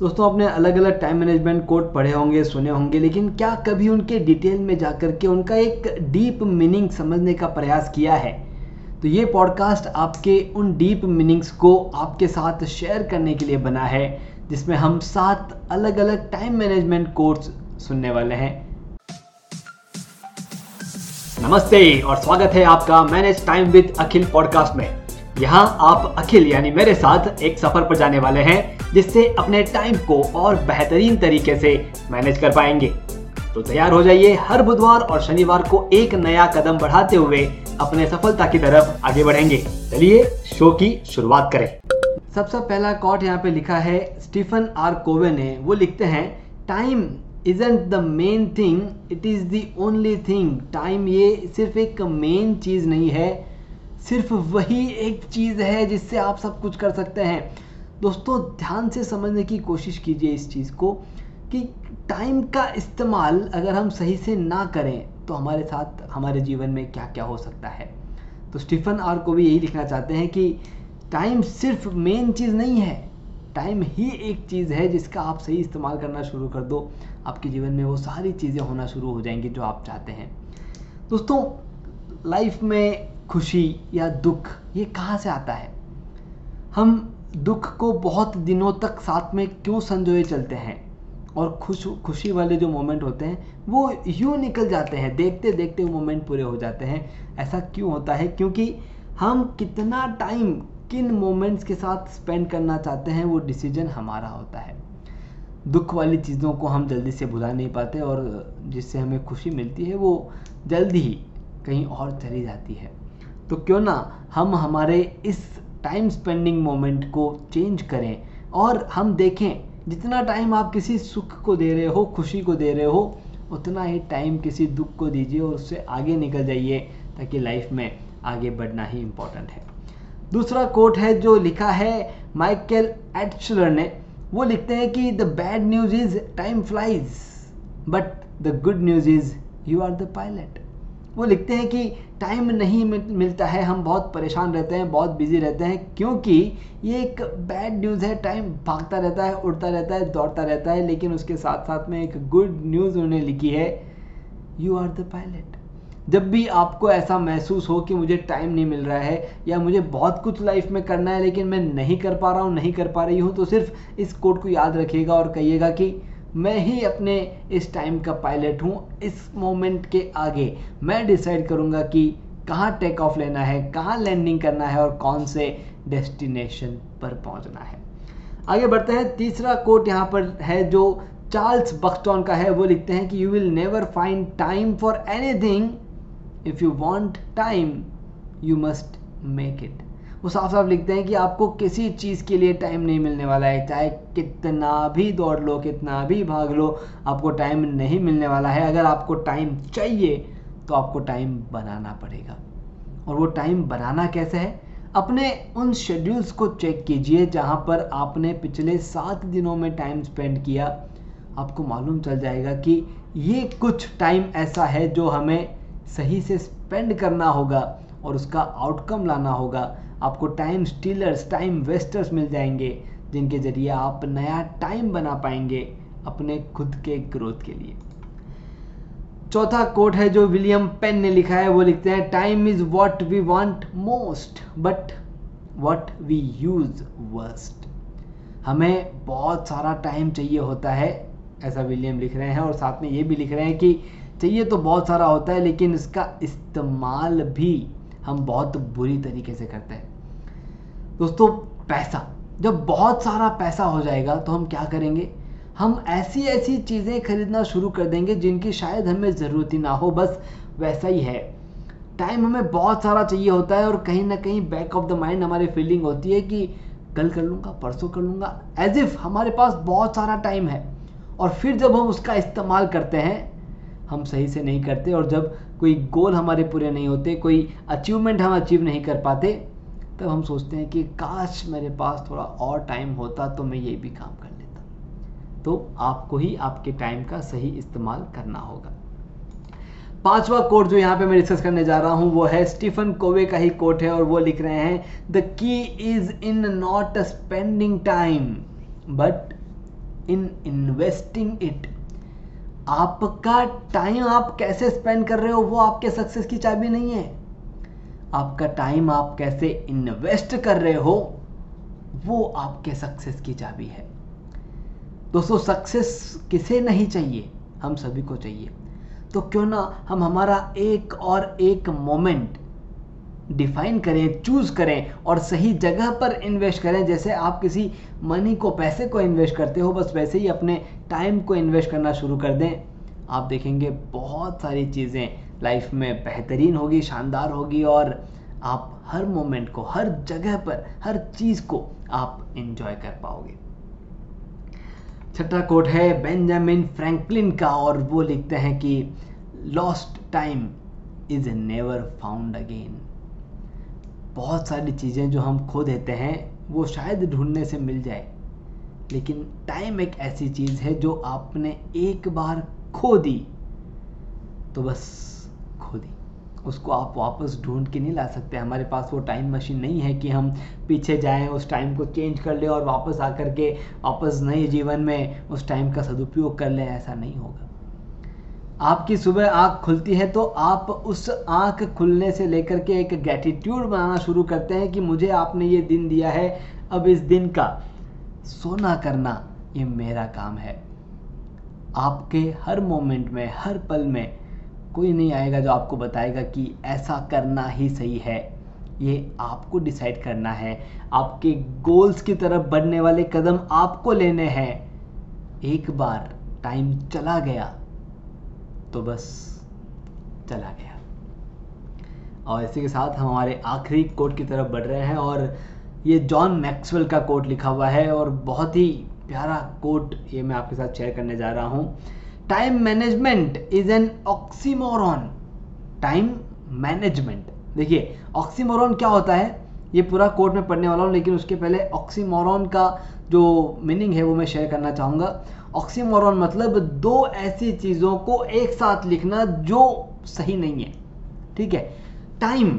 दोस्तों, आपने अलग अलग टाइम मैनेजमेंट कोड पढ़े होंगे, सुने होंगे, लेकिन क्या कभी उनके डिटेल में जाकर के उनका एक डीप मीनिंग समझने का प्रयास किया है? तो ये पॉडकास्ट आपके उन डीप मीनिंग्स को आपके साथ शेयर करने के लिए बना है, जिसमें हम सात अलग अलग टाइम मैनेजमेंट कोर्स सुनने वाले हैं। नमस्ते, और स्वागत है आपका manage time with Akhil podcast में। यहाँ आप अखिल, यानी मेरे साथ, एक सफ़र पर जाने वाले हैं जिससे अपने टाइम को और बेहतरीन तरीके से मैनेज कर पाएँगे। तो तैयार हो जाइए हर बुधवार और शनिवार को एक नया कदम बढ़ाते हुए अपने सफलता की तरफ़ आगे बढ़ेंगे। चलिए शो की शुरुआत करें। सबसे पहला कॉट यहाँ पे लिखा है, स्टीफन आर कोवे ने। वो लिखते हैं time isn't the main thing it is the only thing time ये सिर्फ़ एक मेन चीज़ नहीं है, सिर्फ़ वही एक चीज़ है जिससे आप सब कुछ कर सकते हैं। दोस्तों, ध्यान से समझने की कोशिश कीजिए इस चीज़ को कि टाइम का इस्तेमाल अगर हम सही से ना करें तो हमारे साथ, हमारे जीवन में क्या क्या हो सकता है? तो स्टीफन आर को भी यही लिखना चाहते हैं कि टाइम सिर्फ़ मेन चीज़ नहीं है, टाइम ही एक चीज़ है जिसका आप सही इस्तेमाल करना शुरू कर दो। आपके जीवन में वो सारी चीज़ें होना शुरू हो जाएँगी जो आप चाहते हैं। दोस्तों, लाइफ में खुशी या दुख, ये कहाँ से आता है? हम दुख को बहुत दिनों तक साथ में क्यों संजोए चलते हैं? और खुश, खुशी वाले जो मोमेंट होते हैं, वो यूँ निकल जाते हैं। देखते देखते वो मोमेंट पूरे हो जाते हैं। ऐसा क्यों होता है? क्योंकि हम कितना टाइम किन मोमेंट्स के साथ स्पेंड करना चाहते हैं, वो डिसीज़न हमारा होता है। दुख वाली चीज़ों को हम जल्दी से भुला नहीं पाते और जिससे हमें खुशी मिलती है, वो जल्दी ही कहीं और चली जाती है। तो क्यों ना हम हमारे इस टाइम स्पेंडिंग मोमेंट को चेंज करें और हम देखें, जितना टाइम आप किसी सुख को दे रहे हो, खुशी को दे रहे हो, उतना ही टाइम किसी दुख को दीजिए और उससे आगे निकल जाइए, ताकि लाइफ में आगे बढ़ना ही इम्पोर्टेंट है। दूसरा कोट है जो लिखा है माइकल एटचलर ने। वो लिखते हैं कि the bad news is time flies but the good news is you are the pilot वो लिखते हैं कि टाइम नहीं मिलता है, हम बहुत परेशान रहते हैं, बहुत बिज़ी रहते हैं, क्योंकि ये एक बैड न्यूज़ है टाइम भागता रहता है, उड़ता रहता है, दौड़ता रहता है, लेकिन उसके साथ साथ में एक गुड न्यूज़ उन्होंने लिखी है यू आर द पायलट जब भी आपको ऐसा महसूस हो कि मुझे टाइम नहीं मिल रहा है, या मुझे बहुत कुछ लाइफ में करना है, लेकिन मैं नहीं कर पा रहा हूँ, नहीं कर पा रही हूँ तो सिर्फ़ इस कोड को याद रखिएगा और कहिएगा कि मैं ही अपने इस टाइम का पायलट हूँ। इस मोमेंट के आगे मैं डिसाइड करूँगा कि कहाँ टेक ऑफ़ लेना है, कहाँ लैंडिंग करना है और कौन से डेस्टिनेशन पर पहुँचना है। आगे बढ़ते हैं। तीसरा कोट यहाँ पर है जो चार्ल्स बक्सटॉन का है। वो लिखते हैं कि you will never find time for anything if you want time you must make it वो साफ़ साफ़ लिखते हैं कि आपको किसी चीज़ के लिए टाइम नहीं मिलने वाला है। चाहे कितना भी दौड़ लो, कितना भी भाग लो, आपको टाइम नहीं मिलने वाला है। अगर आपको टाइम चाहिए तो आपको टाइम बनाना पड़ेगा। और वो टाइम बनाना कैसे है? अपने उन शेड्यूल्स को चेक कीजिए, जहाँ पर आपने पिछले सात दिनों में टाइम स्पेंड किया। आपको मालूम चल जाएगा कि ये कुछ टाइम ऐसा है जो हमें सही से स्पेंड करना होगा और उसका आउटकम लाना होगा। आपको टाइम स्टीलर्स टाइम वेस्टर्स मिल जाएँगे, जिनके ज़रिए आप नया टाइम बना पाएँगे अपने खुद के ग्रोथ के लिए। चौथा कोट है जो विलियम पेन ने लिखा है, वो लिखते हैं time is what we want most but what we use worst हमें बहुत सारा टाइम चाहिए होता है, ऐसा विलियम लिख रहे हैं, और साथ में ये भी लिख रहे हैं कि चाहिए तो बहुत सारा होता है, लेकिन इसका इस्तेमाल भी हम बहुत बुरी तरीके से करते हैं। दोस्तों, पैसा। जब बहुत सारा पैसा हो जाएगा तो हम क्या करेंगे? हम ऐसी ऐसी चीज़ें खरीदना शुरू कर देंगे जिनकी शायद हमें ज़रूरत ही ना हो। बस वैसा ही है। टाइम हमें बहुत सारा चाहिए होता है और कहीं ना कहीं बैक ऑफ़ द माइंड हमारी फीलिंग होती है कि कल कर लूँगा, परसों कर लूँगा। एज इफ़ हमारे पास बहुत सारा टाइम है। और फिर जब हम उसका इस्तेमाल करते हैं हम सही से नहीं करते और जब कोई गोल हमारे पूरे नहीं होते, कोई अचीवमेंट हम अचीव नहीं कर पाते, तब हम सोचते हैं कि काश मेरे पास थोड़ा और टाइम होता तो मैं ये भी काम कर लेता। तो आपको ही आपके टाइम का सही इस्तेमाल करना होगा। पांचवा कोट जो यहाँ पे मैं डिस्कस करने जा रहा हूँ, वो है स्टीफन कोवे का ही कोट है और वो लिख रहे हैं the key is in not spending time but in investing it आपका टाइम आप कैसे स्पेंड कर रहे हो, वो आपके सक्सेस की चाबी नहीं है। आपका टाइम आप कैसे इन्वेस्ट कर रहे हो, वो आपके सक्सेस की चाबी है। दोस्तों सक्सेस किसे नहीं चाहिए? हम सभी को चाहिए। तो क्यों ना हम हमारा एक और एक मोमेंट डिफाइन करें, चूज़ करें और सही जगह पर इन्वेस्ट करें। जैसे आप किसी मनी को, पैसे को इन्वेस्ट करते हो, बस वैसे ही अपने टाइम को इन्वेस्ट करना शुरू कर दें। आप देखेंगे बहुत सारी चीज़ें लाइफ में बेहतरीन होगी, शानदार होगी और आप हर मोमेंट को, हर जगह पर, हर चीज़ को आप इंजॉय कर पाओगे। छठा कोट है बेंजामिन फ्रैंकलिन का और वो लिखते हैं कि lost time is never found again बहुत सारी चीज़ें जो हम खो देते हैं, वो शायद ढूँढने से मिल जाए। लेकिन टाइम एक ऐसी चीज़ है जो आपने एक बार खो दी तो बस खो दी। उसको आप वापस ढूंढ के नहीं ला सकते। हमारे पास वो टाइम मशीन नहीं है कि हम पीछे जाएँ, उस टाइम को चेंज कर ले और वापस आकर के वापस नए जीवन में उस टाइम का सदुपयोग कर लें। ऐसा नहीं होगा। आपकी सुबह आँख खुलती है तो आप उस आँख खुलने से लेकर के एक ग्रेटिट्यूड बनाना शुरू करते हैं कि मुझे आपने ये दिन दिया है, अब इस दिन का सोना करना ये मेरा काम है। आपके हर मोमेंट में, हर पल में कोई नहीं आएगा जो आपको बताएगा कि ऐसा करना ही सही है। ये आपको डिसाइड करना है। आपके गोल्स की तरफ़ बढ़ने वाले कदम आपको लेने हैं। एक बार टाइम चला गया। तो बस चला गया। और इसी के साथ हम हमारे आखिरी कोट की तरफ़ बढ़ रहे हैं और ये जॉन मैक्सवेल का कोट लिखा हुआ है और बहुत ही प्यारा कोट ये मैं आपके साथ शेयर करने जा रहा हूँ। Time management is an oxymoron time management देखिए ऑक्सीमोरॉन क्या होता है? ये पूरा कोर्ट में पढ़ने वाला हूँ, लेकिन उसके पहले ऑक्सीमोरॉन का जो मीनिंग है वो मैं शेयर करना चाहूँगा। ऑक्सीमोरॉन मतलब दो ऐसी चीज़ों को एक साथ लिखना जो सही नहीं है। ठीक है? टाइम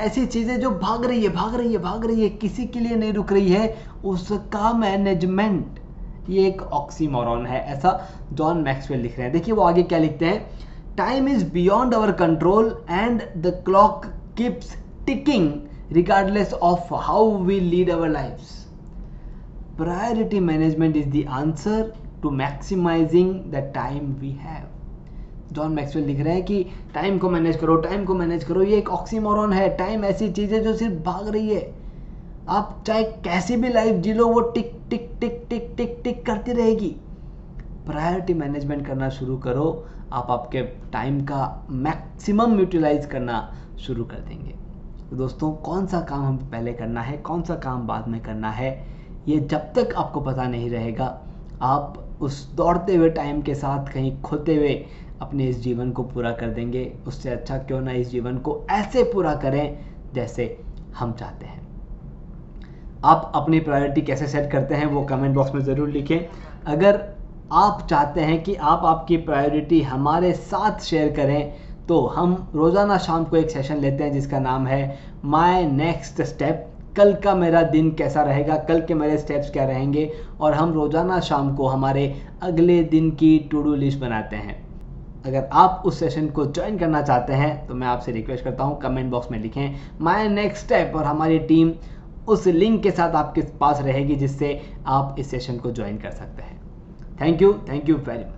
ऐसी चीज़ें जो भाग रही है, भाग रही है, भाग रही है, किसी के लिए नहीं रुक रही है, उसका मैनेजमेंट ये एक ऑक्सीमोरॉन है, ऐसा जॉन मैक्सवेल लिख रहे हैं। देखिए वो आगे क्या लिखते हैं? Time is beyond our control and the clock keeps ticking regardless of how we lead our life priority management is the answer to maximising the time we have John Maxwell लिख रहे हैं कि टाइम को manage करो time को manage करो, ये एक ऑक्सीमोरॉन है। टाइम ऐसी चीज़ है जो सिर्फ़ भाग रही है। आप चाहे कैसी भी लाइफ जी लो, वो टिक टिक टिक टिक टिक टिक करती रहेगी। प्रायोरिटी मैनेजमेंट करना शुरू करो। आप आपके टाइम का मैक्सिमम यूटिलाइज करना शुरू कर देंगे। तो दोस्तों, कौन सा काम हमें पहले करना है, कौन सा काम बाद में करना है, ये जब तक आपको पता नहीं रहेगा, आप उस दौड़ते हुए टाइम के साथ कहीं खोते हुए अपने इस जीवन को पूरा कर देंगे। उससे अच्छा क्यों ना इस जीवन को ऐसे पूरा करें जैसे हम चाहते हैं। आप अपनी प्रायोरिटी कैसे सेट करते हैं, वो कमेंट बॉक्स में ज़रूर लिखें। अगर आप चाहते हैं कि आप आपकी प्रायोरिटी हमारे साथ शेयर करें तो हम रोज़ाना शाम को एक सेशन लेते हैं जिसका नाम है माई नेक्स्ट स्टेप कल का मेरा दिन कैसा रहेगा? कल के मेरे स्टेप्स क्या रहेंगे? और हम रोज़ाना शाम को हमारे अगले दिन की टू डू लिस्ट बनाते हैं। अगर आप उस सेशन को ज्वाइन करना चाहते हैं तो मैं आपसे रिक्वेस्ट करता हूँ कमेंट बॉक्स में लिखें माय नेक्स्ट स्टेप और हमारी टीम उस लिंक के साथ आपके पास रहेगी जिससे आप इस सेशन को ज्वाइन कर सकते हैं। Thank you thank you very much